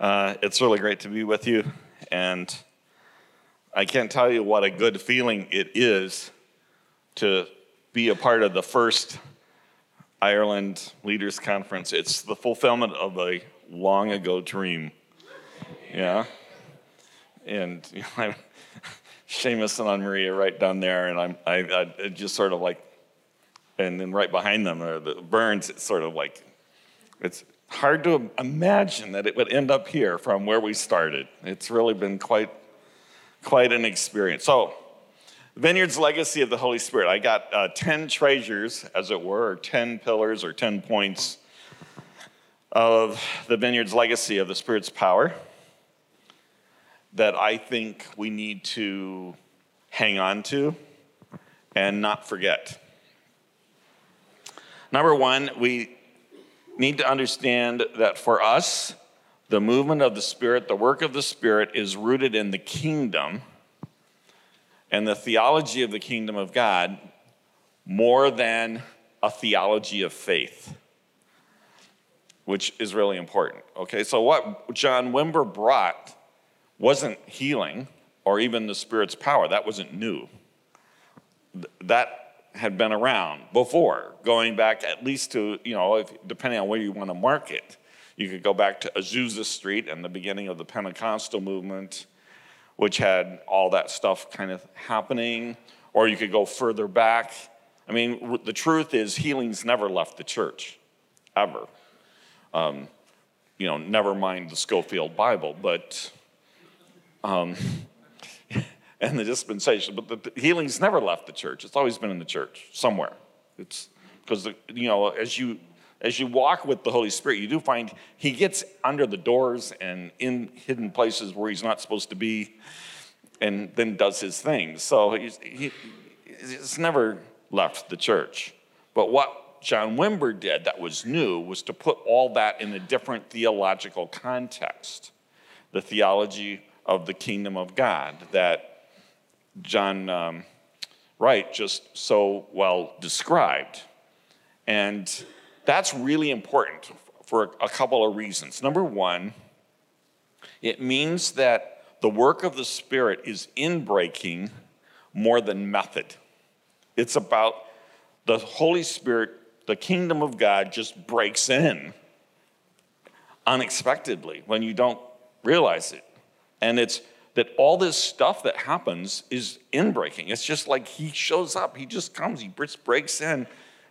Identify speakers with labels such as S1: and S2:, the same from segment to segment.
S1: Uh, it's really great to be with you, and I can't tell you what a good feeling it is to be a part of the first Ireland Leaders Conference. It's the fulfillment of a long ago dream. Yeah. And you know, I'm Seamus and Anne Maria right down there, and I'm I, I just sort of like, and then right behind them are the Burns. It's sort of like, it's hard to imagine that it would end up here from where we started. It's really been quite, quite an experience. So, Vineyard's legacy of the Holy Spirit. I got uh, 10 treasures, as it were, or 10 pillars or 10 points of the Vineyard's legacy of the Spirit's power that I think we need to hang on to and not forget. Number one, we need to understand that for us, the movement of the Spirit, the work of the Spirit, is rooted in the kingdom and the theology of the kingdom of God more than a theology of faith, which is really important. Okay, so what John Wimber brought wasn't healing or even the Spirit's power, that wasn't new. That had been around before, going back at least to, you know, if, depending on where you want to mark it. You could go back to Azusa Street and the beginning of the Pentecostal movement, which had all that stuff kind of happening, or you could go further back. I mean, the truth is, healing's never left the church, ever. Um, you know, never mind the Scofield Bible, but um, and the dispensation. But the, the healing's never left the church. It's always been in the church somewhere. It's because you know as you as you walk with the Holy Spirit, you do find He gets under the doors and in hidden places where He's not supposed to be, and then does His things. So he's, he, it's never left the church. But what John Wimber did that was new was to put all that in a different theological context. The theology of the kingdom of God that John um, Wright just so well described. And that's really important for a couple of reasons. Number one, it means that the work of the Spirit is inbreaking more than method. It's about the Holy Spirit, the kingdom of God just breaks in unexpectedly when you don't realize it. And it's that all this stuff that happens is inbreaking. It's just like he shows up, he just comes, he breaks in,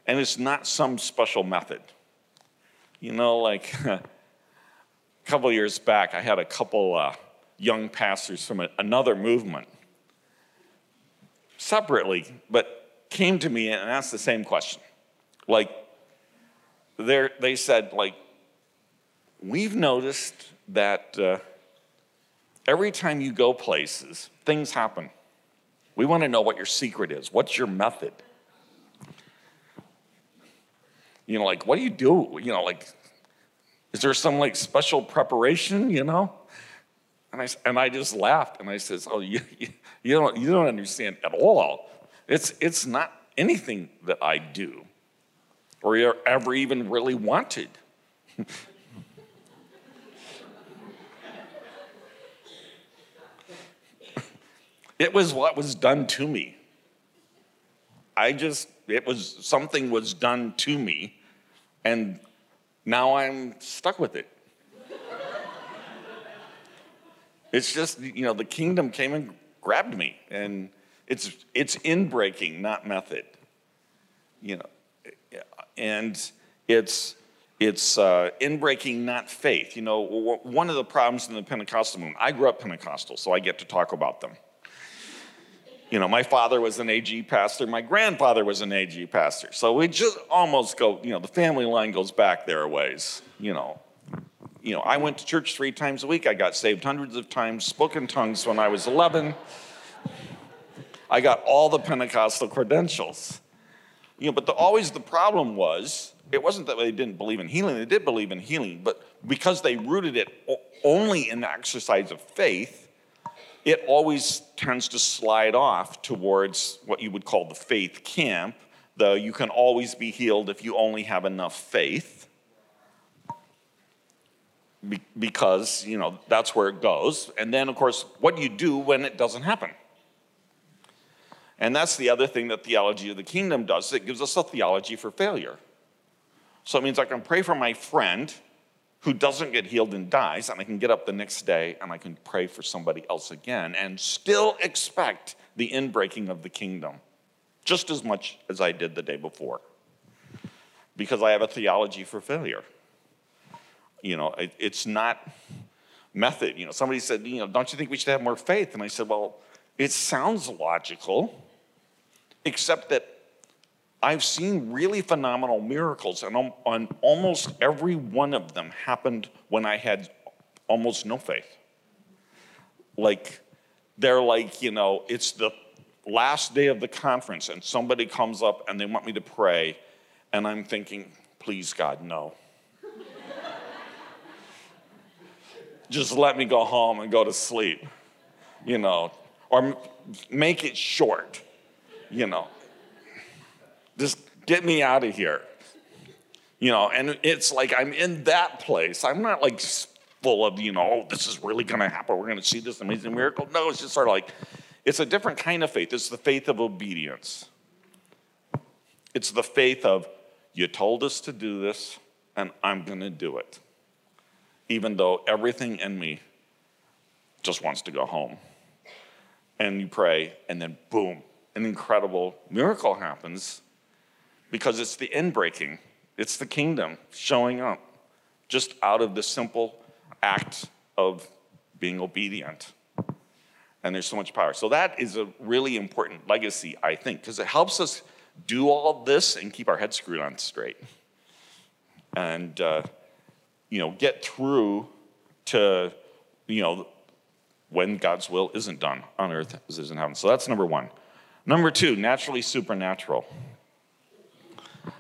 S1: and it's not some special method. You know, like a couple years back, I had a couple uh, young pastors from another movement separately, but came to me and asked the same question. Like, they said, like, we've noticed that. Uh, Every time you go places, things happen. We want to know what your secret is. What's your method? You know, like, what do you do? You know, like, is there some like special preparation, you know? And I, and I just laughed and I says, oh, you, you, don't, you don't understand at all. It's, it's not anything that I do or ever even really wanted. It was what was done to me. I just, it was something was done to me, and now I'm stuck with it. it's just, you know, the kingdom came and grabbed me, and it's it's inbreaking, not method. You know, and it's it's uh, inbreaking, not faith. You know, one of the problems in the Pentecostal movement. I grew up Pentecostal, so I get to talk about them. You know, my father was an AG pastor, my grandfather was an AG pastor. So we just almost go, you know, the family line goes back there ways, you know. You know, I went to church three times a week. I got saved hundreds of times, spoken tongues when I was 11. I got all the Pentecostal credentials. You know, but the, always the problem was it wasn't that they didn't believe in healing, they did believe in healing, but because they rooted it only in the exercise of faith, it always tends to slide off towards what you would call the faith camp, though you can always be healed if you only have enough faith. be- because, you know, that's where it goes. And then, of course, what do you do when it doesn't happen? And that's the other thing that theology of the kingdom does. It gives us a theology for failure. So it means I can pray for my friend who doesn't get healed and dies, and I can get up the next day and I can pray for somebody else again and still expect the inbreaking of the kingdom just as much as I did the day before because I have a theology for failure. You know, it, it's not method. You know, somebody said, you know, don't you think we should have more faith? And I said, well, it sounds logical, except that I've seen really phenomenal miracles, and on, almost every one of them happened when I had almost no faith. Like, they're like, you know, it's the last day of the conference, and somebody comes up and they want me to pray, and I'm thinking, please, God, no. Just let me go home and go to sleep, you know, or make it short, you know. Just get me out of here. You know, and it's like I'm in that place. I'm not like full of, you know, oh, this is really going to happen. We're going to see this amazing miracle. No, it's just sort of like, it's a different kind of faith. It's the faith of obedience. It's the faith of, you told us to do this, and I'm going to do it. Even though everything in me just wants to go home. And you pray, and then boom, an incredible miracle happens because it's the inbreaking, it's the kingdom showing up just out of the simple act of being obedient. And there's so much power. So that is a really important legacy, I think, because it helps us do all this and keep our heads screwed on straight. And, uh, you know, get through to, you know, when God's will isn't done on earth as it is in heaven. So that's number one. Number two, naturally supernatural.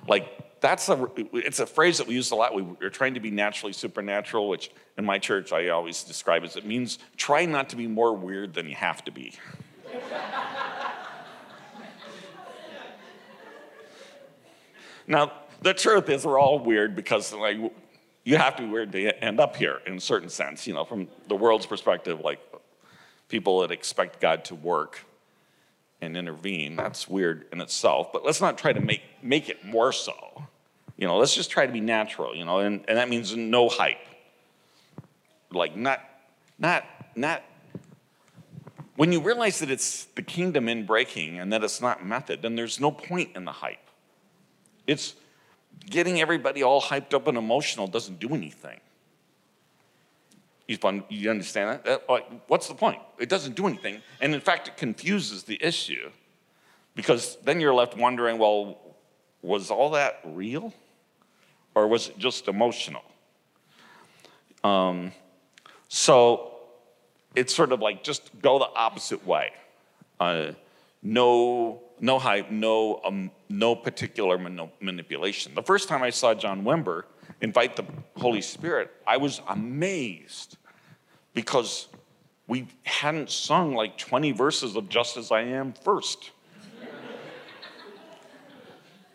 S1: Like that's a it's a phrase that we use a lot. We, are trying to be naturally supernatural, which in my church I always describe as it means try not to be more weird than you have to be. now the truth is we're all weird because like you have to be weird to end up here in a certain sense. You know, from the world's perspective, like people that expect God to work and intervene. That's weird in itself, but let's not try to make, make it more so. You know, let's just try to be natural, you know, and, and that means no hype. Like, not, not, not, when you realize that it's the kingdom in breaking and that it's not method, then there's no point in the hype. It's getting everybody all hyped up and emotional doesn't do anything. You understand that? What's the point? It doesn't do anything. And in fact, it confuses the issue because then you're left wondering well, was all that real? Or was it just emotional? Um, so it's sort of like just go the opposite way. Uh, no, no hype, no, um, no particular manipulation. The first time I saw John Wimber, invite the Holy Spirit, I was amazed because we hadn't sung like 20 verses of Just As I Am first.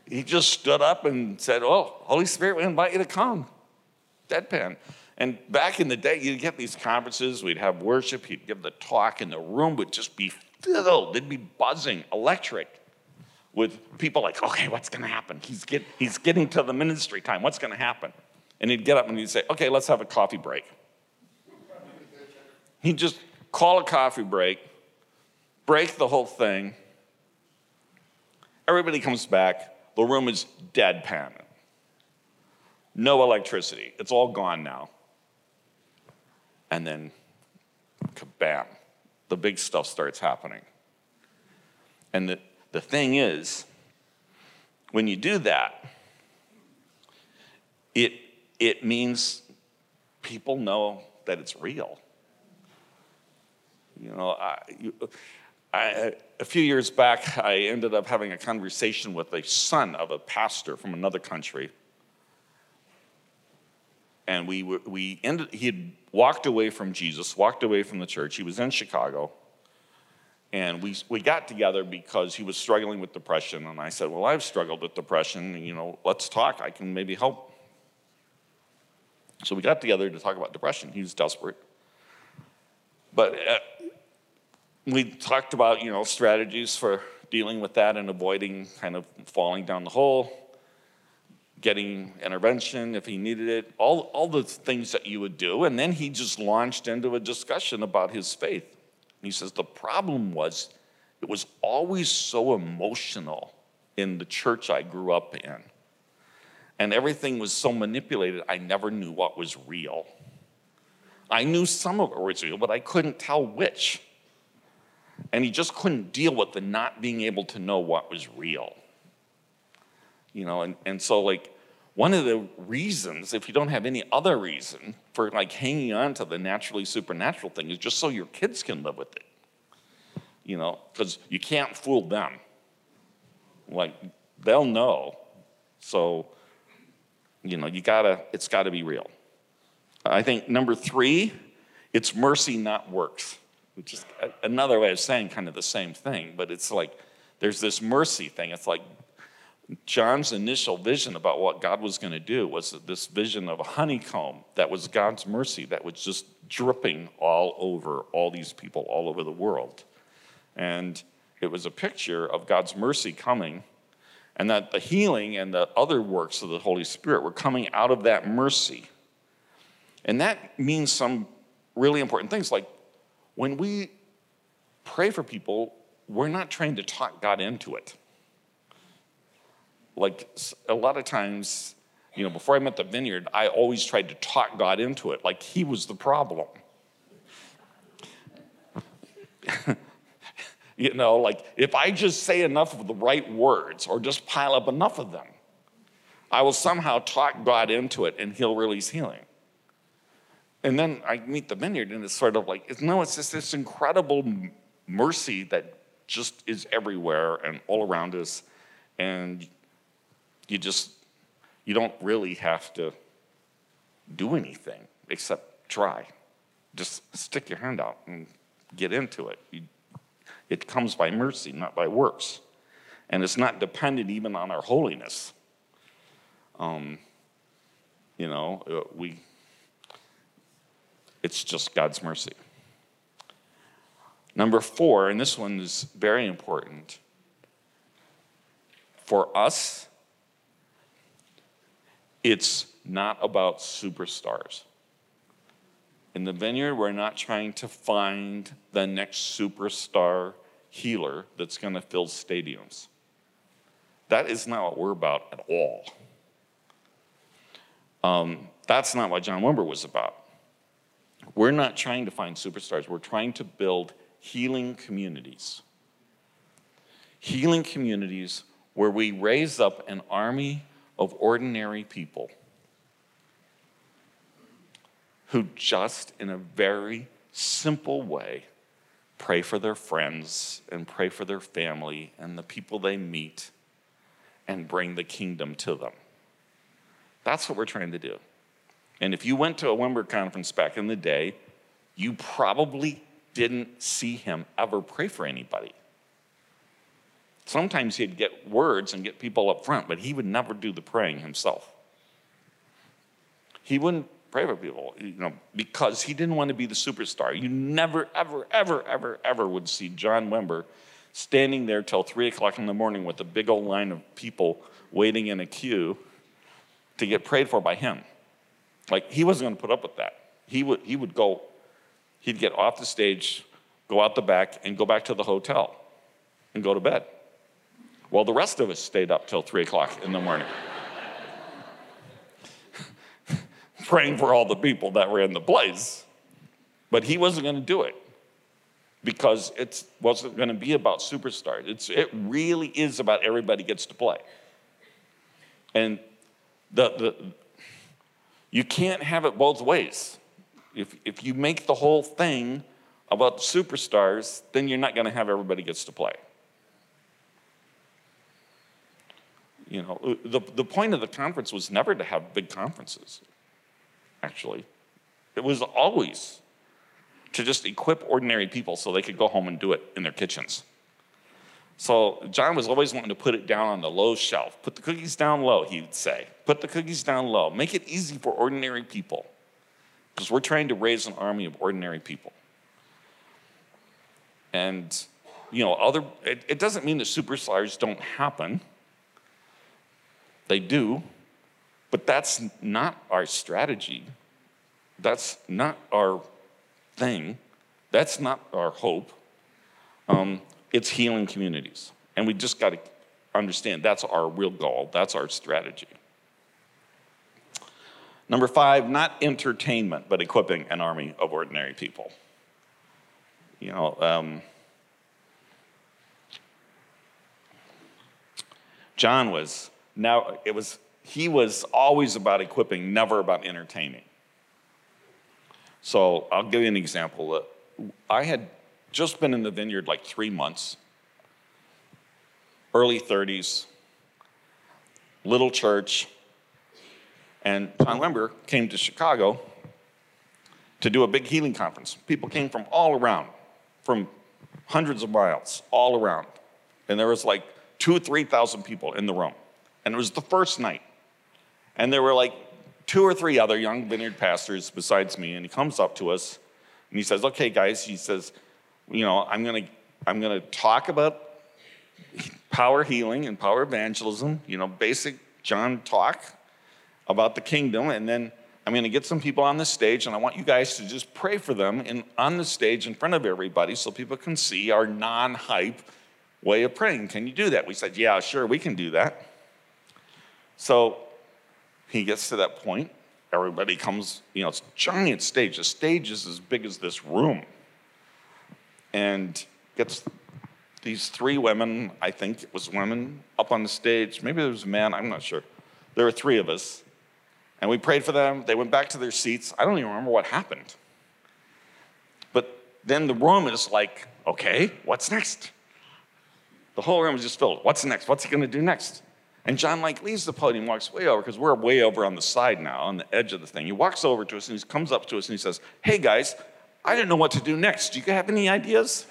S1: he just stood up and said, Oh, Holy Spirit, we invite you to come. Deadpan. And back in the day, you'd get these conferences, we'd have worship, he'd give the talk, and the room would just be filled. It'd be buzzing, electric with people like, okay, what's going to happen? He's, get, he's getting to the ministry time. What's going to happen? And he'd get up and he'd say, okay, let's have a coffee break. He'd just call a coffee break, break the whole thing. Everybody comes back. The room is deadpan. No electricity. It's all gone now. And then, kabam, the big stuff starts happening. And the, the thing is, when you do that, it, it means people know that it's real. You know, I, you, I, a few years back, I ended up having a conversation with a son of a pastor from another country. And we, we ended, he had walked away from Jesus, walked away from the church. He was in Chicago. And we, we got together because he was struggling with depression. And I said, Well, I've struggled with depression. You know, let's talk. I can maybe help. So we got together to talk about depression. He was desperate. But uh, we talked about, you know, strategies for dealing with that and avoiding kind of falling down the hole, getting intervention if he needed it, all, all the things that you would do. And then he just launched into a discussion about his faith. And he says, the problem was it was always so emotional in the church I grew up in. And everything was so manipulated, I never knew what was real. I knew some of it was real, but I couldn't tell which. And he just couldn't deal with the not being able to know what was real. You know, and, and so, like, one of the reasons, if you don't have any other reason for like hanging on to the naturally supernatural thing, is just so your kids can live with it. You know, because you can't fool them. Like, they'll know. So, you know, you gotta, it's gotta be real. I think number three, it's mercy, not works, which is another way of saying kind of the same thing, but it's like there's this mercy thing. It's like John's initial vision about what God was going to do was this vision of a honeycomb that was God's mercy that was just dripping all over all these people all over the world. And it was a picture of God's mercy coming, and that the healing and the other works of the Holy Spirit were coming out of that mercy. And that means some really important things. Like when we pray for people, we're not trying to talk God into it. Like a lot of times, you know, before I met the vineyard, I always tried to talk God into it, like he was the problem. you know, like if I just say enough of the right words or just pile up enough of them, I will somehow talk God into it and he'll release healing. And then I meet the vineyard, and it's sort of like, no, it's just this incredible mercy that just is everywhere and all around us. And you just, you don't really have to do anything except try. Just stick your hand out and get into it. You, it comes by mercy, not by works. And it's not dependent even on our holiness. Um, you know, uh, we it's just God's mercy. Number four, and this one is very important. For us, it's not about superstars. In the vineyard, we're not trying to find the next superstar healer that's going to fill stadiums. That is not what we're about at all. Um, that's not what John Wimber was about. We're not trying to find superstars, we're trying to build healing communities. Healing communities where we raise up an army of ordinary people who just in a very simple way pray for their friends and pray for their family and the people they meet and bring the kingdom to them. That's what we're trying to do. And if you went to a Wimber conference back in the day, you probably didn't see him ever pray for anybody. Sometimes he'd get words and get people up front, but he would never do the praying himself. He wouldn't pray for people, you know, because he didn't want to be the superstar. You never, ever, ever, ever, ever would see John Wimber standing there till three o'clock in the morning with a big old line of people waiting in a queue to get prayed for by him. Like he wasn't going to put up with that. He would, he would go, he'd get off the stage, go out the back, and go back to the hotel and go to bed. Well, the rest of us stayed up till three o'clock in the morning. praying for all the people that were in the place. But he wasn't going to do it because it wasn't going to be about superstars. It's, it really is about everybody gets to play. And the, the, you can't have it both ways. If, if you make the whole thing about superstars, then you're not going to have everybody gets to play. You know, uh, the, the point of the conference was never to have big conferences, actually. It was always to just equip ordinary people so they could go home and do it in their kitchens. So John was always wanting to put it down on the low shelf. Put the cookies down low, he'd say. Put the cookies down low. Make it easy for ordinary people. because we're trying to raise an army of ordinary people. And, you know, other, it, it doesn't mean that superstars don't happen. They do, but that's not our strategy. That's not our thing. That's not our hope. Um, it's healing communities. And we just got to understand that's our real goal, that's our strategy. Number five, not entertainment, but equipping an army of ordinary people. You know, um, John was now it was he was always about equipping, never about entertaining. So I'll give you an example. Uh, I had just been in the vineyard like three months, early 30s, little church, and John Wimber came to Chicago to do a big healing conference. People came from all around, from hundreds of miles, all around. And there was like two 3,000 people in the room. And it was the first night. And there were like two or three other young vineyard pastors besides me. And he comes up to us and he says, Okay, guys, he says, You know, I'm going to I'm going to talk about power healing and power evangelism, you know, basic John talk about the kingdom. And then I'm going to get some people on the stage, and I want you guys to just pray for them in, on the stage in front of everybody so people can see our non hype way of praying. Can you do that? We said, Yeah, sure, we can do that. So he gets to that point. Everybody comes, you know, it's a giant stage. The stage is as big as this room. And gets these three women, I think it was women, up on the stage. Maybe there was a man, I'm not sure. There were three of us. And we prayed for them. They went back to their seats. I don't even remember what happened. But then the room is like, okay, what's next? The whole room is just filled. What's next? What's he going to do next? And John like leaves the podium, walks way over because we're way over on the side now, on the edge of the thing. He walks over to us and he comes up to us and he says, "Hey guys, I didn't know what to do next. Do you have any ideas?"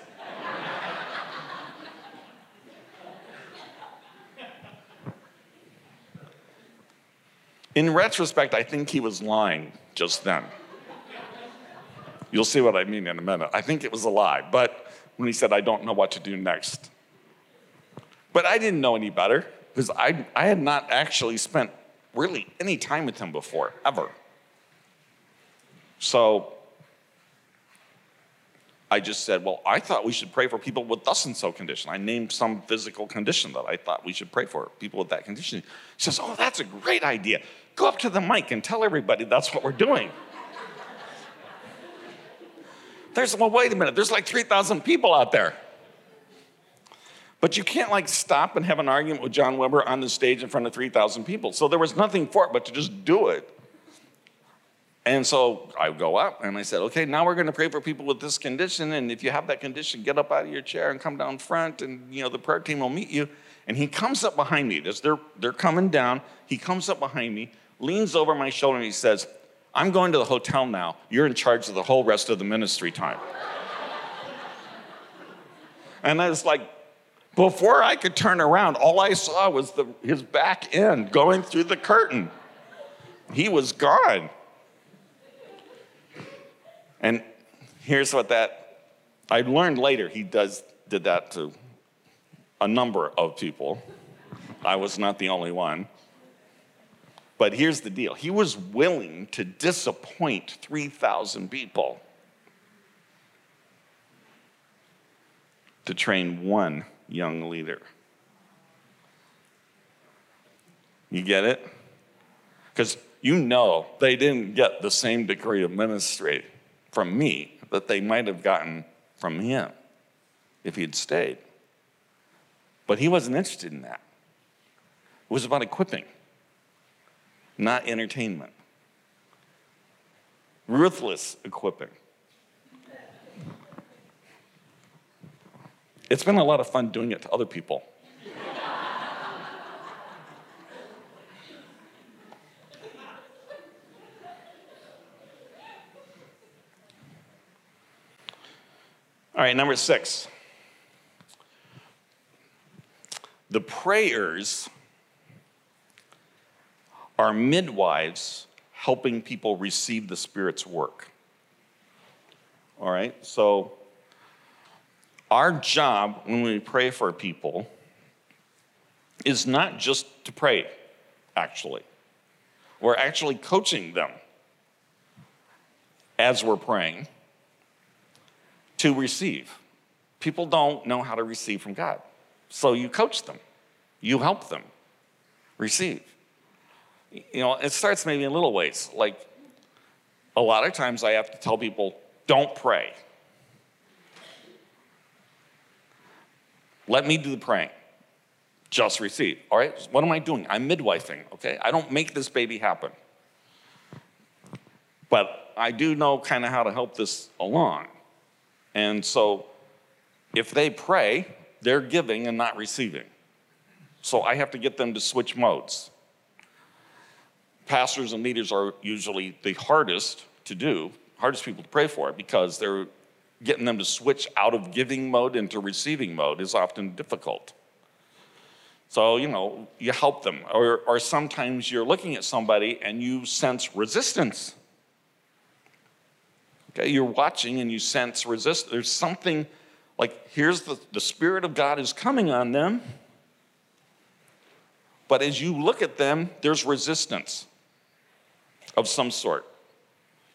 S1: In retrospect, I think he was lying just then. You'll see what I mean in a minute. I think it was a lie, but when he said, I don't know what to do next. But I didn't know any better because I, I had not actually spent really any time with him before, ever. So I just said, Well, I thought we should pray for people with thus and so condition. I named some physical condition that I thought we should pray for, people with that condition. He says, Oh, that's a great idea. Go up to the mic and tell everybody that's what we're doing. There's, well, wait a minute, there's like 3,000 people out there. But you can't like stop and have an argument with John Wimber on the stage in front of 3,000 people. So there was nothing for it but to just do it. And so I go up and I said, okay, now we're going to pray for people with this condition. And if you have that condition, get up out of your chair and come down front, and you know the prayer team will meet you. And he comes up behind me. As they're, they're coming down, he comes up behind me, leans over my shoulder, and he says, I'm going to the hotel now. You're in charge of the whole rest of the ministry time. and I was like, before I could turn around, all I saw was the, his back end going through the curtain. He was gone. And here's what that I learned later he does did that to a number of people. I was not the only one. But here's the deal. He was willing to disappoint 3,000 people to train one young leader. You get it? Because you know they didn't get the same degree of ministry from me that they might have gotten from him if he'd stayed. But he wasn't interested in that. It was about equipping, not entertainment. Ruthless equipping. It's been a lot of fun doing it to other people. All right, number six. The prayers are midwives helping people receive the Spirit's work. All right, so our job when we pray for people is not just to pray, actually. We're actually coaching them as we're praying to receive. People don't know how to receive from God. So you coach them, you help them receive. You know, it starts maybe in little ways. Like a lot of times I have to tell people, don't pray. Let me do the praying. Just receive. All right? What am I doing? I'm midwifing, okay? I don't make this baby happen. But I do know kind of how to help this along. And so if they pray, they're giving and not receiving. So I have to get them to switch modes. Pastors and leaders are usually the hardest to do, hardest people to pray for because they're getting them to switch out of giving mode into receiving mode is often difficult. So, you know, you help them. Or, or sometimes you're looking at somebody and you sense resistance. Okay, you're watching and you sense resistance. There's something like, here's the, the Spirit of God is coming on them. But as you look at them, there's resistance of some sort.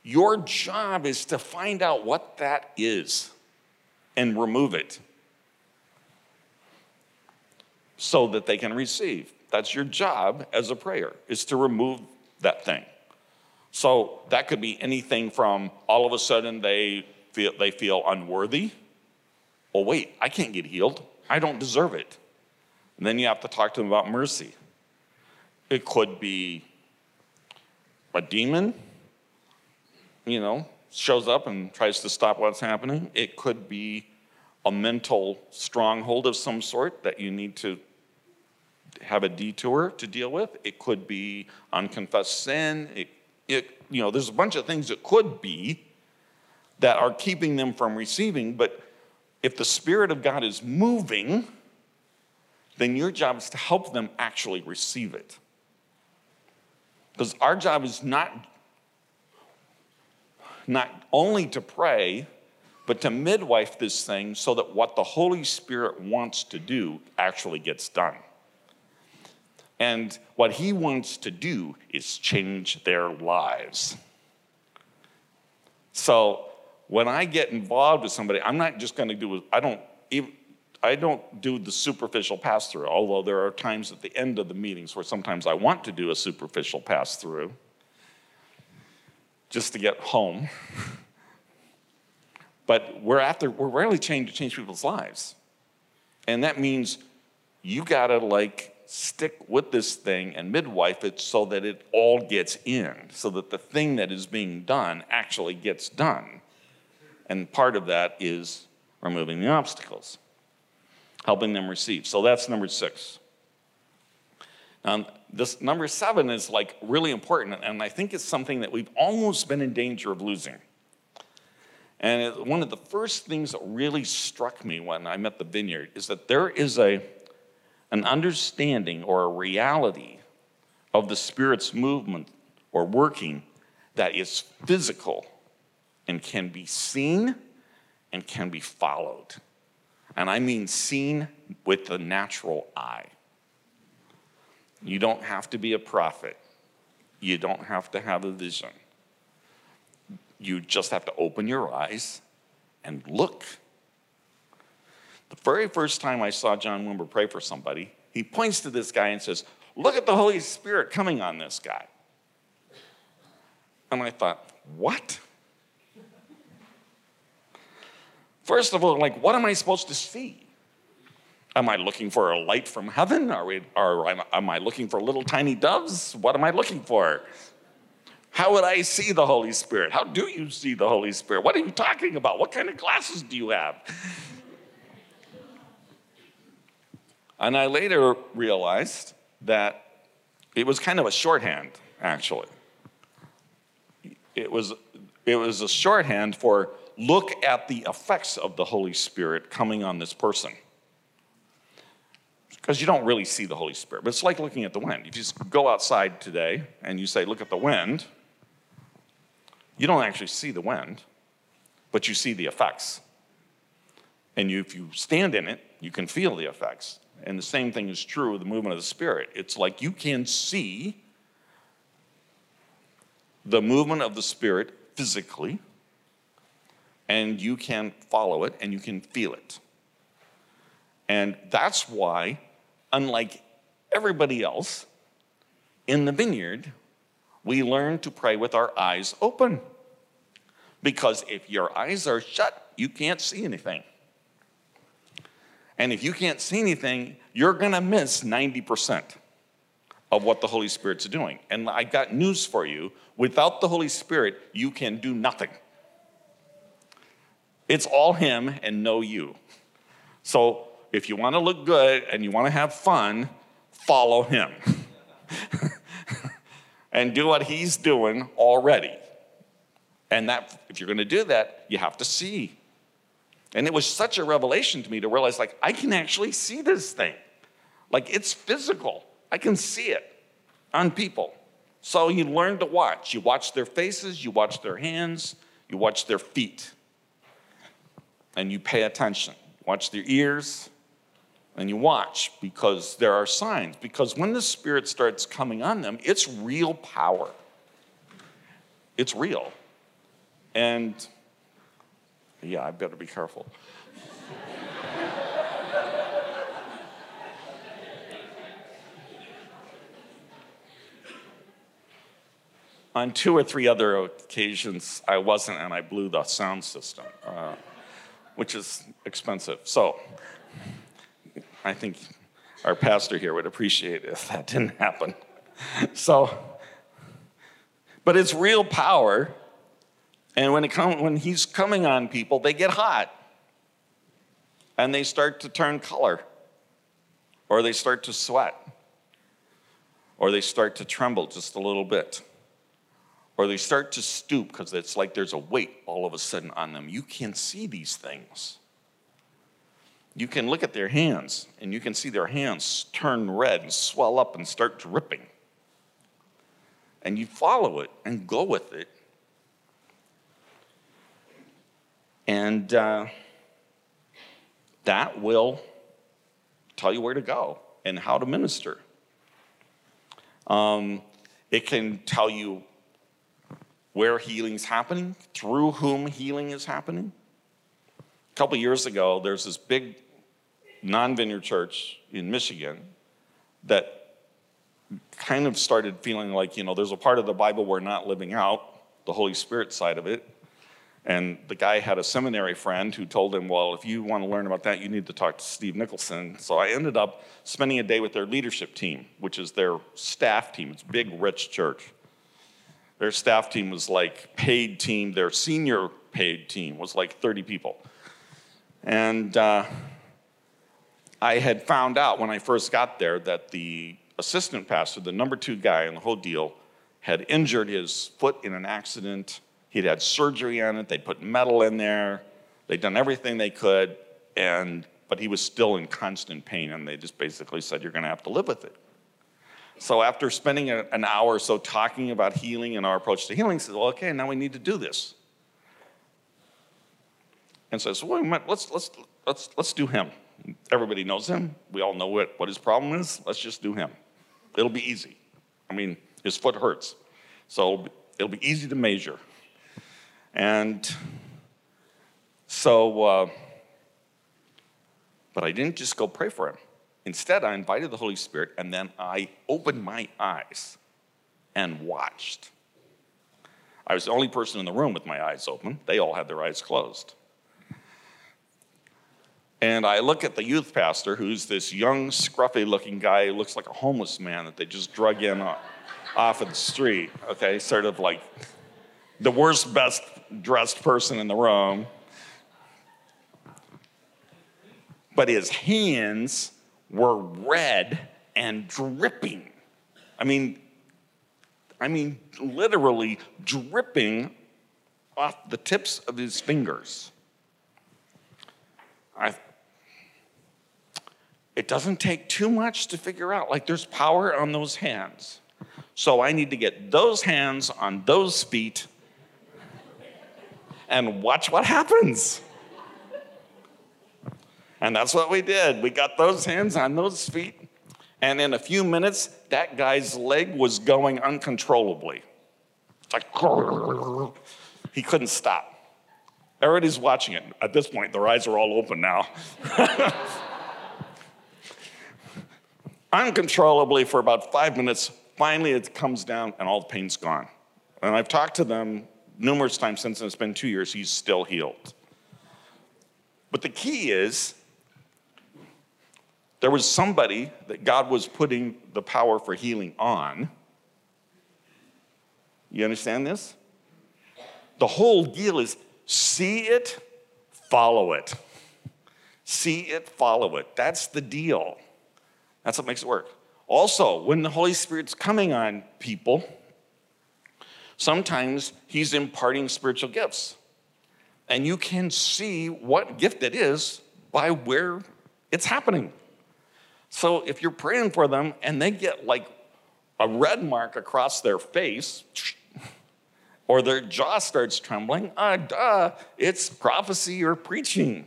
S1: Your job is to find out what that is and remove it so that they can receive. That's your job as a prayer, is to remove that thing. So that could be anything from all of a sudden they feel, they feel unworthy. Oh, wait, I can't get healed. I don't deserve it. And then you have to talk to them about mercy. It could be a demon you know, shows up and tries to stop what's happening. It could be a mental stronghold of some sort that you need to have a detour to deal with. It could be unconfessed sin. It, it, you know, there's a bunch of things it could be that are keeping them from receiving. But if the Spirit of God is moving, then your job is to help them actually receive it. Because our job is not not only to pray, but to midwife this thing so that what the Holy Spirit wants to do actually gets done. And what he wants to do is change their lives. So when I get involved with somebody, I'm not just going to do, I don't even, I don't do the superficial pass through, although there are times at the end of the meetings where sometimes I want to do a superficial pass through just to get home. but we're after we're rarely trying to change people's lives. And that means you gotta like stick with this thing and midwife it so that it all gets in, so that the thing that is being done actually gets done. And part of that is removing the obstacles, helping them receive. So that's number six. Now, this number seven is like really important, and I think it's something that we've almost been in danger of losing. And it, one of the first things that really struck me when I met the vineyard is that there is a, an understanding or a reality of the Spirit's movement or working that is physical and can be seen and can be followed. And I mean seen with the natural eye. You don't have to be a prophet. You don't have to have a vision. You just have to open your eyes and look. The very first time I saw John Wimber pray for somebody, he points to this guy and says, Look at the Holy Spirit coming on this guy. And I thought, What? First of all, like, what am I supposed to see? Am I looking for a light from heaven? Are we, or am I looking for little tiny doves? What am I looking for? How would I see the Holy Spirit? How do you see the Holy Spirit? What are you talking about? What kind of glasses do you have? And I later realized that it was kind of a shorthand, actually. It was, it was a shorthand for look at the effects of the Holy Spirit coming on this person because you don't really see the Holy Spirit. But it's like looking at the wind. If you go outside today and you say, look at the wind, You don't actually see the wind, but you see the effects. And you, if you stand in it, you can feel the effects. And the same thing is true of the movement of the Spirit. It's like you can see the movement of the Spirit physically, and you can follow it and you can feel it. And that's why, unlike everybody else in the vineyard, we learn to pray with our eyes open. Because if your eyes are shut, you can't see anything. And if you can't see anything, you're going to miss 90% of what the Holy Spirit's doing. And I got news for you without the Holy Spirit, you can do nothing. It's all Him and no you. So if you want to look good and you want to have fun, follow Him and do what He's doing already. And that, if you're going to do that, you have to see. And it was such a revelation to me to realize, like, I can actually see this thing. Like, it's physical. I can see it on people. So you learn to watch. You watch their faces, you watch their hands, you watch their feet. And you pay attention. Watch their ears, and you watch because there are signs. Because when the Spirit starts coming on them, it's real power. It's real. And yeah, I better be careful. On two or three other occasions, I wasn't, and I blew the sound system, uh, which is expensive. So I think our pastor here would appreciate if that didn't happen. So, but it's real power and when, it come, when he's coming on people, they get hot and they start to turn color, or they start to sweat, or they start to tremble just a little bit, or they start to stoop because it's like there's a weight all of a sudden on them. You can see these things. You can look at their hands and you can see their hands turn red and swell up and start dripping. And you follow it and go with it And uh, that will tell you where to go and how to minister. Um, it can tell you where healing is happening, through whom healing is happening. A couple years ago, there's this big non vineyard church in Michigan that kind of started feeling like, you know, there's a part of the Bible we're not living out, the Holy Spirit side of it. And the guy had a seminary friend who told him, Well, if you want to learn about that, you need to talk to Steve Nicholson. So I ended up spending a day with their leadership team, which is their staff team. It's big, rich church. Their staff team was like paid team, their senior paid team was like 30 people. And uh, I had found out when I first got there that the assistant pastor, the number two guy in the whole deal, had injured his foot in an accident He'd had surgery on it, they'd put metal in there, they'd done everything they could, and but he was still in constant pain, and they just basically said, You're gonna have to live with it. So after spending a, an hour or so talking about healing and our approach to healing, he said, Well, okay, now we need to do this. And says, so, let's, let's, let's, let's do him. Everybody knows him. We all know what, what his problem is. Let's just do him. It'll be easy. I mean, his foot hurts. So it'll be easy to measure. And so, uh, but I didn't just go pray for him. Instead, I invited the Holy Spirit and then I opened my eyes and watched. I was the only person in the room with my eyes open. They all had their eyes closed. And I look at the youth pastor, who's this young, scruffy looking guy who looks like a homeless man that they just drug in off of the street, okay? Sort of like the worst, best dressed person in the room. But his hands were red and dripping. I mean, I mean, literally dripping off the tips of his fingers. I, it doesn't take too much to figure out, like, there's power on those hands. So I need to get those hands on those feet and watch what happens. And that's what we did. We got those hands on those feet, and in a few minutes, that guy's leg was going uncontrollably. It's like, he couldn't stop. Everybody's watching it. At this point, their eyes are all open now. Uncontrollably for about five minutes, finally it comes down and all the pain's gone. And I've talked to them numerous times since, and it's been two years, he's still healed. But the key is there was somebody that God was putting the power for healing on. You understand this? The whole deal is see it, follow it. See it, follow it. That's the deal. That's what makes it work. Also, when the Holy Spirit's coming on people, sometimes He's imparting spiritual gifts. And you can see what gift it is by where it's happening. So if you're praying for them and they get like a red mark across their face, or their jaw starts trembling, ah, duh, it's prophecy or preaching.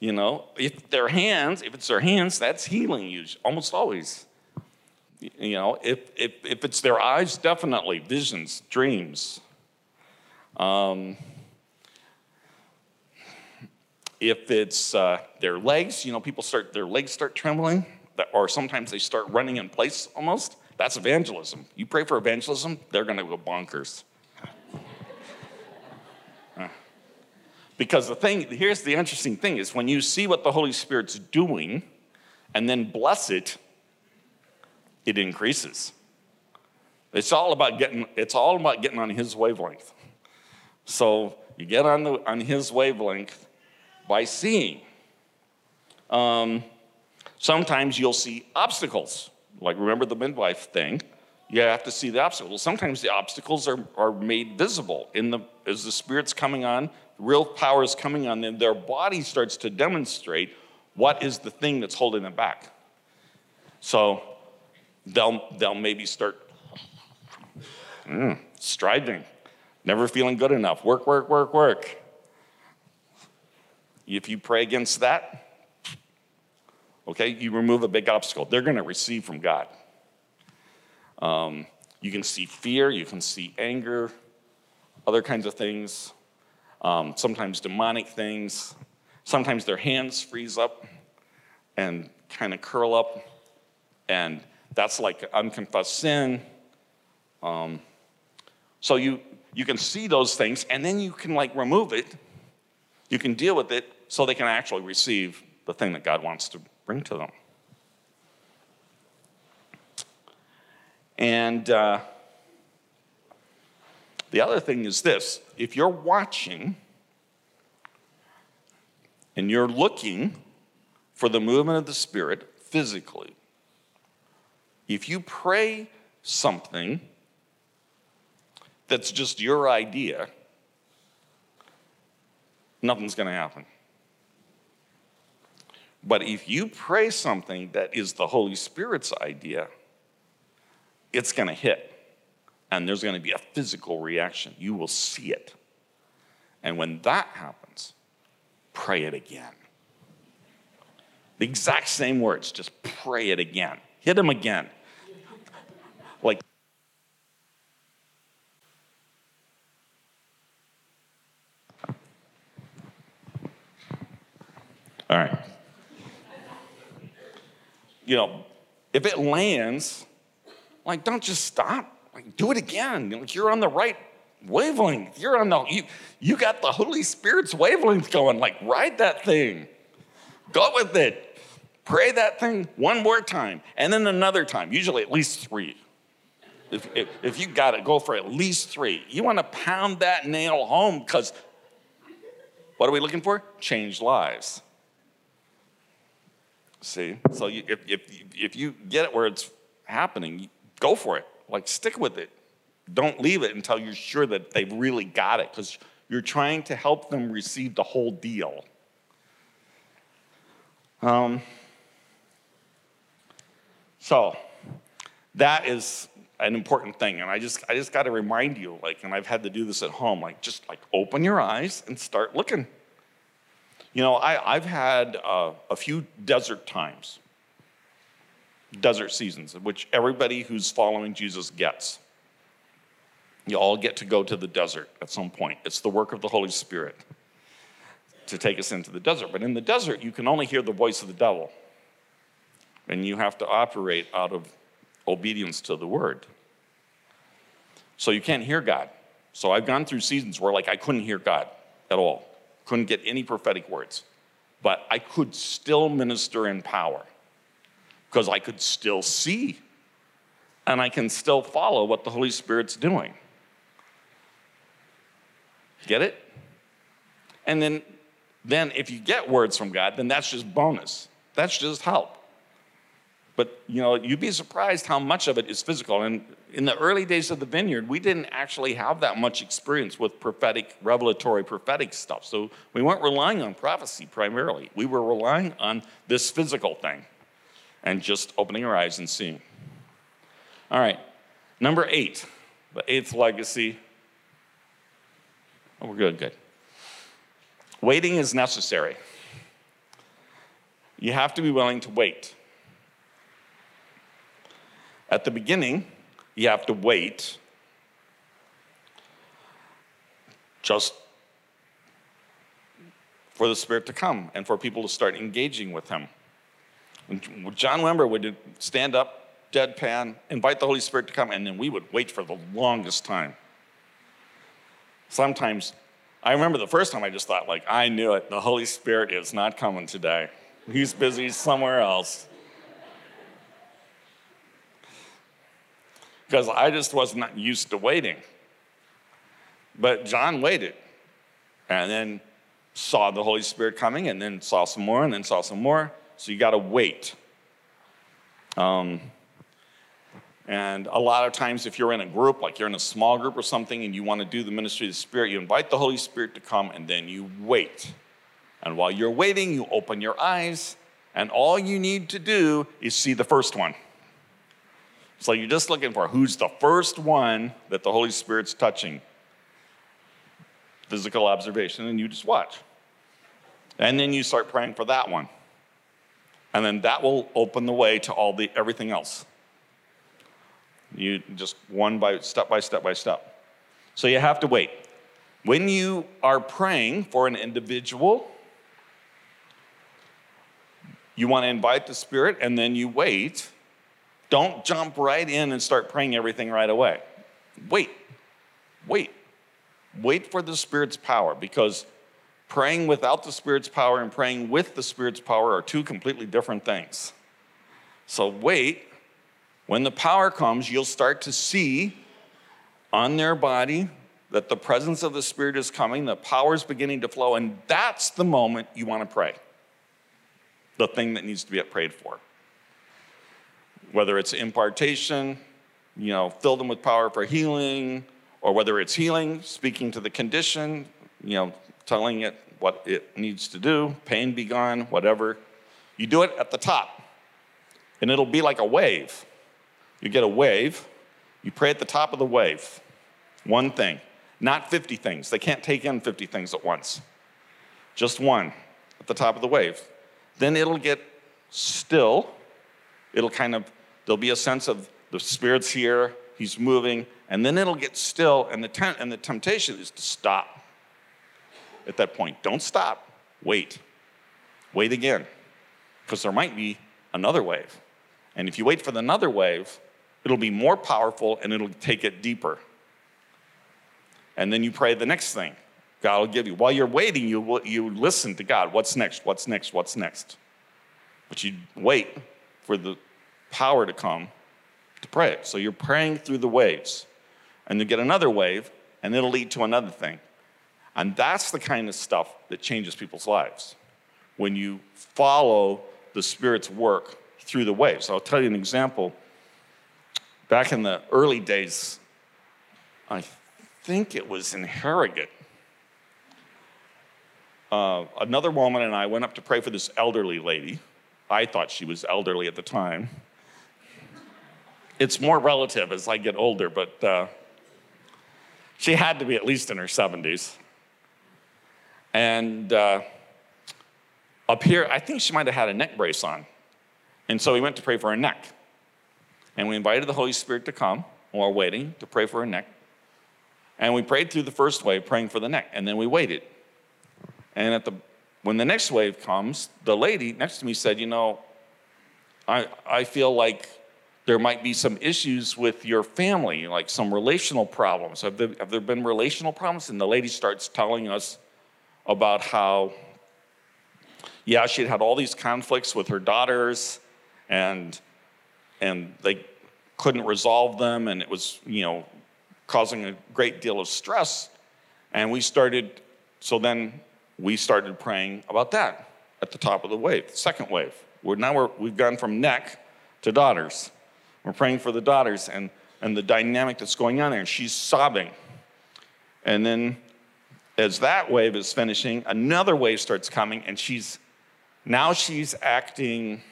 S1: You know, if their hands, if it's their hands, that's healing usually, almost always. You know, if, if, if it's their eyes, definitely, visions, dreams. Um, if it's uh, their legs, you know, people start, their legs start trembling, or sometimes they start running in place almost. That's evangelism. You pray for evangelism, they're going to go bonkers. Because the thing, here's the interesting thing is when you see what the Holy Spirit's doing and then bless it, it increases. It's all about getting, it's all about getting on his wavelength. So you get on, the, on his wavelength by seeing. Um, sometimes you'll see obstacles. Like, remember the midwife thing? You have to see the obstacles. Sometimes the obstacles are, are made visible in the, as the Spirit's coming on, real power is coming on them, their body starts to demonstrate what is the thing that's holding them back. So they'll, they'll maybe start mm, striving, never feeling good enough, work, work, work, work. If you pray against that, Okay, you remove a big obstacle. They're going to receive from God. Um, you can see fear, you can see anger, other kinds of things, um, sometimes demonic things. Sometimes their hands freeze up and kind of curl up, and that's like unconfessed sin. Um, so you you can see those things, and then you can like remove it. You can deal with it, so they can actually receive the thing that God wants to bring to them. And uh, the other thing is this if you're watching and you're looking for the movement of the Spirit physically, if you pray something that's just your idea, nothing's going to happen. But if you pray something that is the Holy Spirit's idea, it's going to hit. And there's going to be a physical reaction. You will see it. And when that happens, pray it again. The exact same words, just pray it again. Hit him again. Like, all right you know, if it lands, like, don't just stop. Do it again. Like, you're on the right wavelength. You're on the, you, you got the Holy Spirit's wavelength going. Like, ride that thing. Go with it. Pray that thing one more time and then another time, usually at least three. If, if, if you got it, go for at least three. You want to pound that nail home because what are we looking for? Change lives. See? So you, if, if, if you get it where it's happening, go for it. Like, stick with it. Don't leave it until you're sure that they've really got it because you're trying to help them receive the whole deal. Um, so, that is, an important thing. And I just, I just got to remind you, like, and I've had to do this at home, like, just like open your eyes and start looking. You know, I, I've had uh, a few desert times, desert seasons, which everybody who's following Jesus gets. You all get to go to the desert at some point. It's the work of the Holy Spirit to take us into the desert. But in the desert, you can only hear the voice of the devil. And you have to operate out of obedience to the word. So you can't hear God. So I've gone through seasons where like I couldn't hear God at all. Couldn't get any prophetic words. But I could still minister in power because I could still see and I can still follow what the Holy Spirit's doing. Get it? And then then if you get words from God, then that's just bonus. That's just help. But you know, you'd be surprised how much of it is physical. And in the early days of the vineyard, we didn't actually have that much experience with prophetic, revelatory prophetic stuff. So we weren't relying on prophecy primarily. We were relying on this physical thing and just opening our eyes and seeing. All right, number eight, the eighth legacy. Oh, we're good, good. Waiting is necessary. You have to be willing to wait. At the beginning, you have to wait just for the Spirit to come and for people to start engaging with Him. John Wimber would stand up, deadpan, invite the Holy Spirit to come, and then we would wait for the longest time. Sometimes I remember the first time I just thought, like, I knew it. The Holy Spirit is not coming today. He's busy somewhere else. Because I just was not used to waiting. But John waited and then saw the Holy Spirit coming and then saw some more and then saw some more. So you got to wait. Um, and a lot of times, if you're in a group, like you're in a small group or something, and you want to do the ministry of the Spirit, you invite the Holy Spirit to come and then you wait. And while you're waiting, you open your eyes, and all you need to do is see the first one. So you're just looking for who's the first one that the Holy Spirit's touching. Physical observation, and you just watch. And then you start praying for that one. And then that will open the way to all the everything else. You just one by step by step by step. So you have to wait. When you are praying for an individual, you want to invite the Spirit and then you wait. Don't jump right in and start praying everything right away. Wait, wait, wait for the Spirit's power because praying without the Spirit's power and praying with the Spirit's power are two completely different things. So wait when the power comes, you'll start to see on their body that the presence of the Spirit is coming, the power is beginning to flow, and that's the moment you want to pray. The thing that needs to be prayed for. Whether it's impartation, you know, fill them with power for healing, or whether it's healing, speaking to the condition, you know, telling it what it needs to do, pain be gone, whatever. You do it at the top, and it'll be like a wave. You get a wave, you pray at the top of the wave. One thing, not 50 things. They can't take in 50 things at once. Just one at the top of the wave. Then it'll get still. It'll kind of, there'll be a sense of the Spirit's here, He's moving, and then it'll get still, and the, te- and the temptation is to stop at that point. Don't stop. Wait. Wait again. Because there might be another wave. And if you wait for the another wave, it'll be more powerful and it'll take it deeper. And then you pray the next thing God will give you. While you're waiting, you, you listen to God. What's next? What's next? What's next? But you wait for the power to come to pray it. So you're praying through the waves. And you get another wave, and it'll lead to another thing. And that's the kind of stuff that changes people's lives. When you follow the Spirit's work through the waves. I'll tell you an example back in the early days, I think it was in Harrogate. Uh, another woman and I went up to pray for this elderly lady. I thought she was elderly at the time. it's more relative as I get older, but uh, she had to be at least in her 70s. And uh, up here, I think she might have had a neck brace on. And so we went to pray for her neck. And we invited the Holy Spirit to come while waiting to pray for her neck. And we prayed through the first wave, praying for the neck, and then we waited. And at the when the next wave comes, the lady next to me said, You know, I, I feel like there might be some issues with your family, like some relational problems. Have there, have there been relational problems? And the lady starts telling us about how, yeah, she'd had all these conflicts with her daughters, and and they couldn't resolve them, and it was, you know, causing a great deal of stress. And we started, so then we started praying about that at the top of the wave, the second wave. We're now we're, we've gone from neck to daughters. We're praying for the daughters and, and the dynamic that's going on there. And she's sobbing. And then as that wave is finishing, another wave starts coming, and she's now she's acting.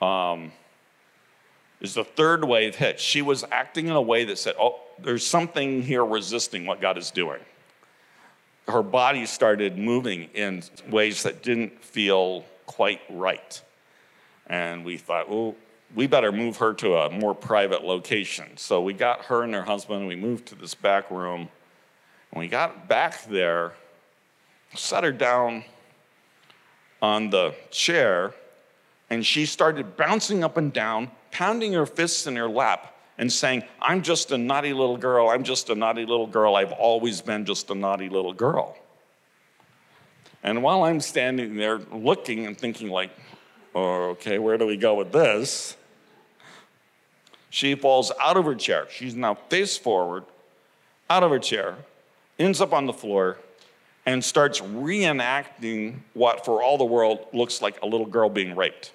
S1: Um, is the third wave hit. She was acting in a way that said, Oh, there's something here resisting what God is doing. Her body started moving in ways that didn't feel quite right. And we thought, well, we better move her to a more private location. So we got her and her husband, we moved to this back room. We got back there, set her down on the chair, and she started bouncing up and down, pounding her fists in her lap, and saying, I'm just a naughty little girl. I'm just a naughty little girl. I've always been just a naughty little girl. And while I'm standing there looking and thinking, like, oh, okay, where do we go with this? She falls out of her chair. She's now face forward, out of her chair, ends up on the floor, and starts reenacting what, for all the world, looks like a little girl being raped.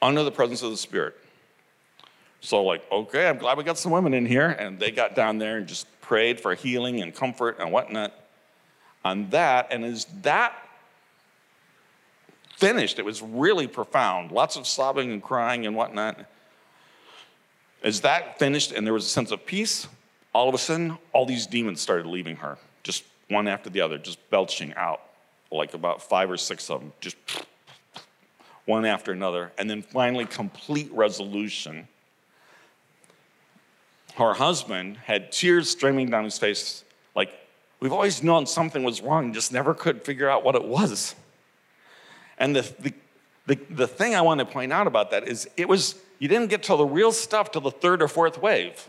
S1: Under the presence of the Spirit. So, like, okay, I'm glad we got some women in here. And they got down there and just prayed for healing and comfort and whatnot on that. And as that finished, it was really profound. Lots of sobbing and crying and whatnot. As that finished and there was a sense of peace, all of a sudden, all these demons started leaving her, just one after the other, just belching out, like about five or six of them, just one after another. And then finally, complete resolution. Her husband had tears streaming down his face, like We've always known something was wrong, just never could figure out what it was. And the, the, the, the thing I want to point out about that is it was, you didn't get to the real stuff till the third or fourth wave.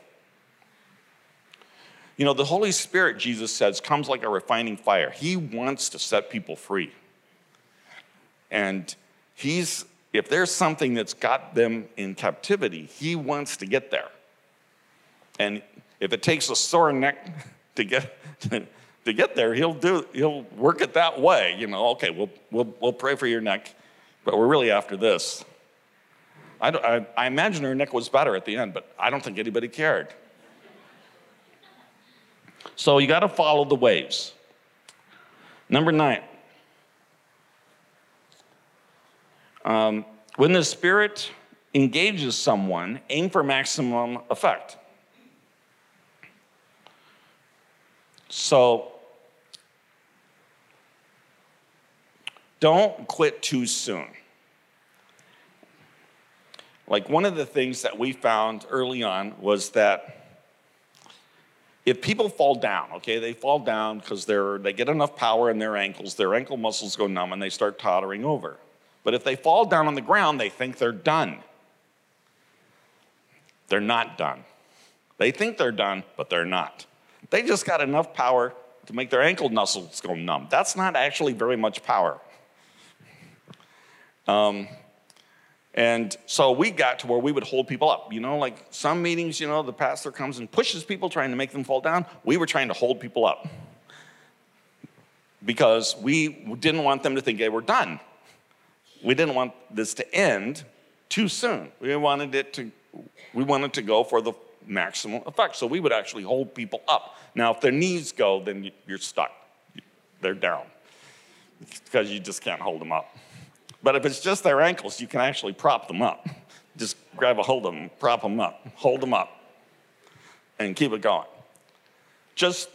S1: You know, the Holy Spirit, Jesus says, comes like a refining fire. He wants to set people free. And he's, if there's something that's got them in captivity, he wants to get there. And if it takes a sore neck to get to get there, he'll do he'll work it that way. You know, okay, we'll we'll we'll pray for your neck, but we're really after this. I, I, I imagine her neck was better at the end, but I don't think anybody cared. So you got to follow the waves. Number nine. Um, when the Spirit engages someone, aim for maximum effect. So don't quit too soon. Like one of the things that we found early on was that if people fall down, okay, they fall down because they're they get enough power in their ankles, their ankle muscles go numb and they start tottering over. But if they fall down on the ground, they think they're done. They're not done. They think they're done, but they're not. They just got enough power to make their ankle muscles go numb. That's not actually very much power. Um, and so we got to where we would hold people up. You know, like some meetings, you know, the pastor comes and pushes people, trying to make them fall down. We were trying to hold people up because we didn't want them to think they were done. We didn't want this to end too soon. We wanted it to, we wanted to go for the maximum effect. So we would actually hold people up. Now, if their knees go, then you're stuck. They're down because you just can't hold them up. But if it's just their ankles, you can actually prop them up. Just grab a hold of them, prop them up, hold them up, and keep it going. Just,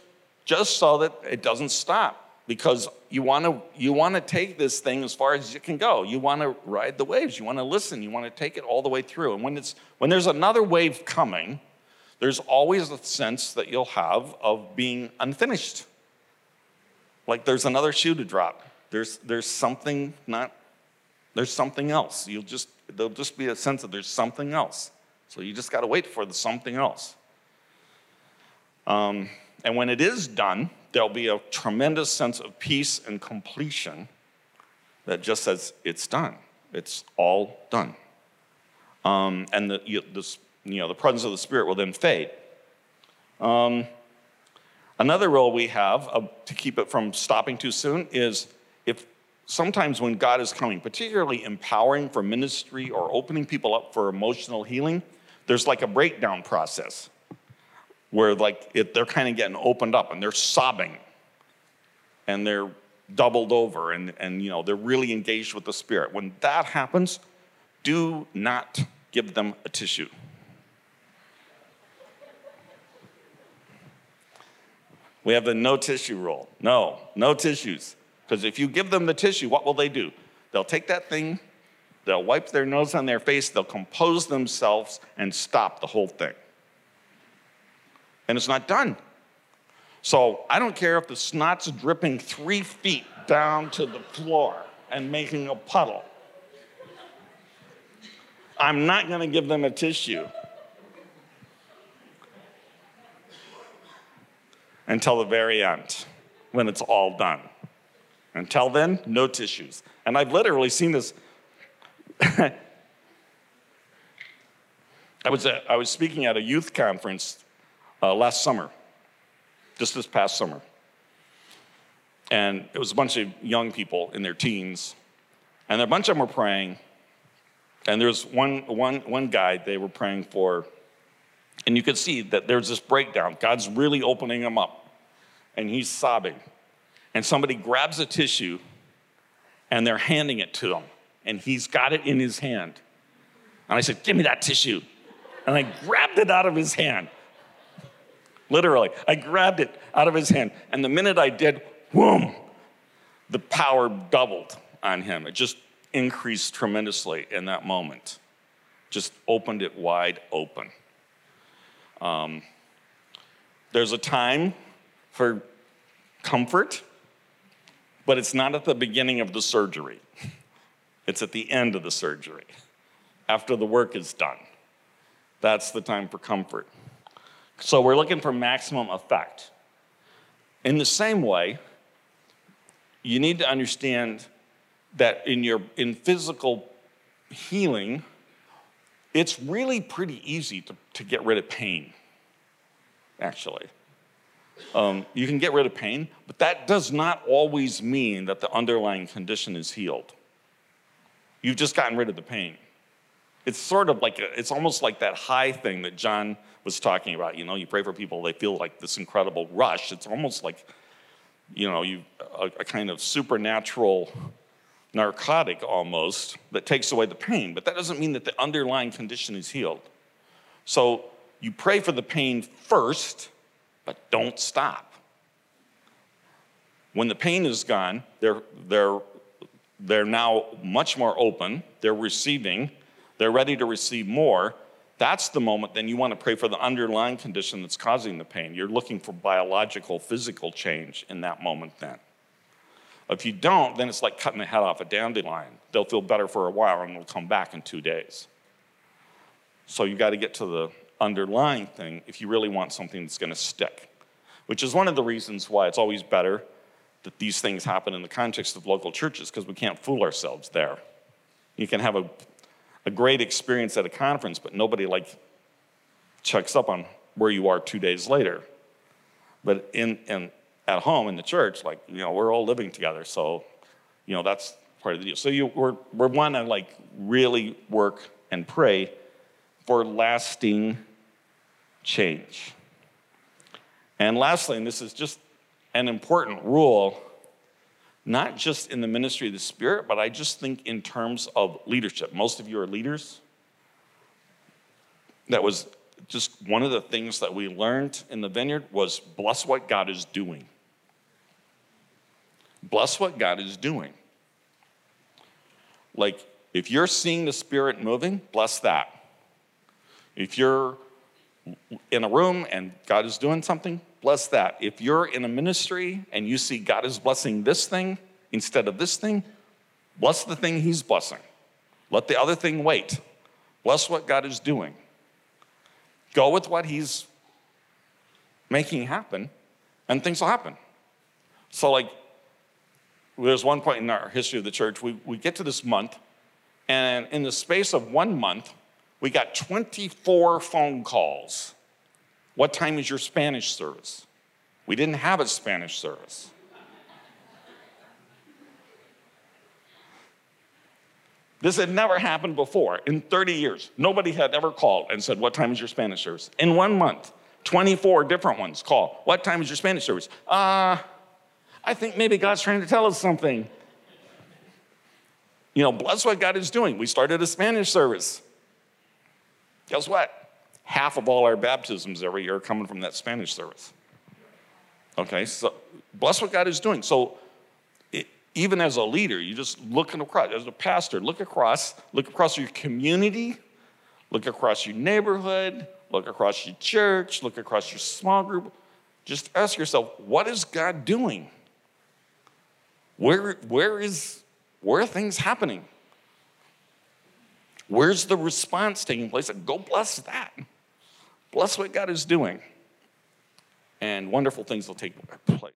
S1: just so that it doesn't stop. Because you want to you want to take this thing as far as you can go. You want to ride the waves. You want to listen. You want to take it all the way through. And when it's when there's another wave coming, there's always a sense that you'll have of being unfinished. Like there's another shoe to drop. There's there's something not there's something else. You'll just, there'll just be a sense that there's something else. So you just got to wait for the something else. Um, and when it is done, there'll be a tremendous sense of peace and completion that just says, it's done. It's all done. Um, and the, you, this, you know, the presence of the Spirit will then fade. Um, another role we have uh, to keep it from stopping too soon is if sometimes when God is coming, particularly empowering for ministry or opening people up for emotional healing, there's like a breakdown process where like it, they're kind of getting opened up and they're sobbing and they're doubled over and, and you know they're really engaged with the spirit. When that happens do not give them a tissue. We have the no tissue rule. No no tissues because if you give them the tissue, what will they do? They'll take that thing, they'll wipe their nose on their face, they'll compose themselves and stop the whole thing. And it's not done. So I don't care if the snot's dripping three feet down to the floor and making a puddle. I'm not going to give them a tissue until the very end when it's all done. Until then, no tissues. And I've literally seen this. I, was, uh, I was speaking at a youth conference uh, last summer, just this past summer. And it was a bunch of young people in their teens, and a bunch of them were praying. And there was one, one, one guy they were praying for, and you could see that there's this breakdown. God's really opening him up, and he's sobbing and somebody grabs a tissue and they're handing it to him, and he's got it in his hand. And I said, Give me that tissue. And I grabbed it out of his hand. Literally, I grabbed it out of his hand. And the minute I did, boom, the power doubled on him. It just increased tremendously in that moment. Just opened it wide open. Um, there's a time for comfort but it's not at the beginning of the surgery, it's at the end of the surgery, after the work is done. That's the time for comfort. So we're looking for maximum effect. In the same way, you need to understand that in your in physical healing, it's really pretty easy to, to get rid of pain, actually. Um, you can get rid of pain, but that does not always mean that the underlying condition is healed. You've just gotten rid of the pain. It's sort of like, it's almost like that high thing that John was talking about. You know, you pray for people, they feel like this incredible rush. It's almost like, you know, you, a, a kind of supernatural narcotic almost that takes away the pain, but that doesn't mean that the underlying condition is healed. So you pray for the pain first but don't stop. When the pain is gone, they're, they're, they're now much more open, they're receiving, they're ready to receive more. That's the moment then you want to pray for the underlying condition that's causing the pain. You're looking for biological, physical change in that moment then. If you don't, then it's like cutting the head off a dandelion. They'll feel better for a while and they'll come back in two days. So you've got to get to the underlying thing if you really want something that's going to stick, which is one of the reasons why it's always better that these things happen in the context of local churches because we can't fool ourselves there. You can have a, a great experience at a conference, but nobody like checks up on where you are two days later. But in, in at home in the church, like you know, we're all living together, so you know that's part of the deal. So you we're we want to like really work and pray for lasting change. And lastly, and this is just an important rule, not just in the ministry of the Spirit, but I just think in terms of leadership. Most of you are leaders. That was just one of the things that we learned in the vineyard was bless what God is doing. Bless what God is doing. Like, if you're seeing the Spirit moving, bless that. If you're in a room and God is doing something, bless that. If you're in a ministry and you see God is blessing this thing instead of this thing, bless the thing He's blessing. Let the other thing wait. Bless what God is doing. Go with what He's making happen, and things will happen. So, like, there's one point in our history of the church, we, we get to this month, and in the space of one month, we got 24 phone calls. What time is your Spanish service? We didn't have a Spanish service. This had never happened before in 30 years. Nobody had ever called and said, What time is your Spanish service? In one month, 24 different ones call. What time is your Spanish service? Uh, I think maybe God's trying to tell us something. You know, bless what God is doing. We started a Spanish service. Guess what? Half of all our baptisms every year are coming from that Spanish service. Okay, so bless what God is doing. So it, even as a leader, you just look across, as a pastor, look across, look across your community, look across your neighborhood, look across your church, look across your small group. Just ask yourself, what is God doing? Where, where is where are things happening? Where's the response taking place? Go bless that. Bless what God is doing. And wonderful things will take place.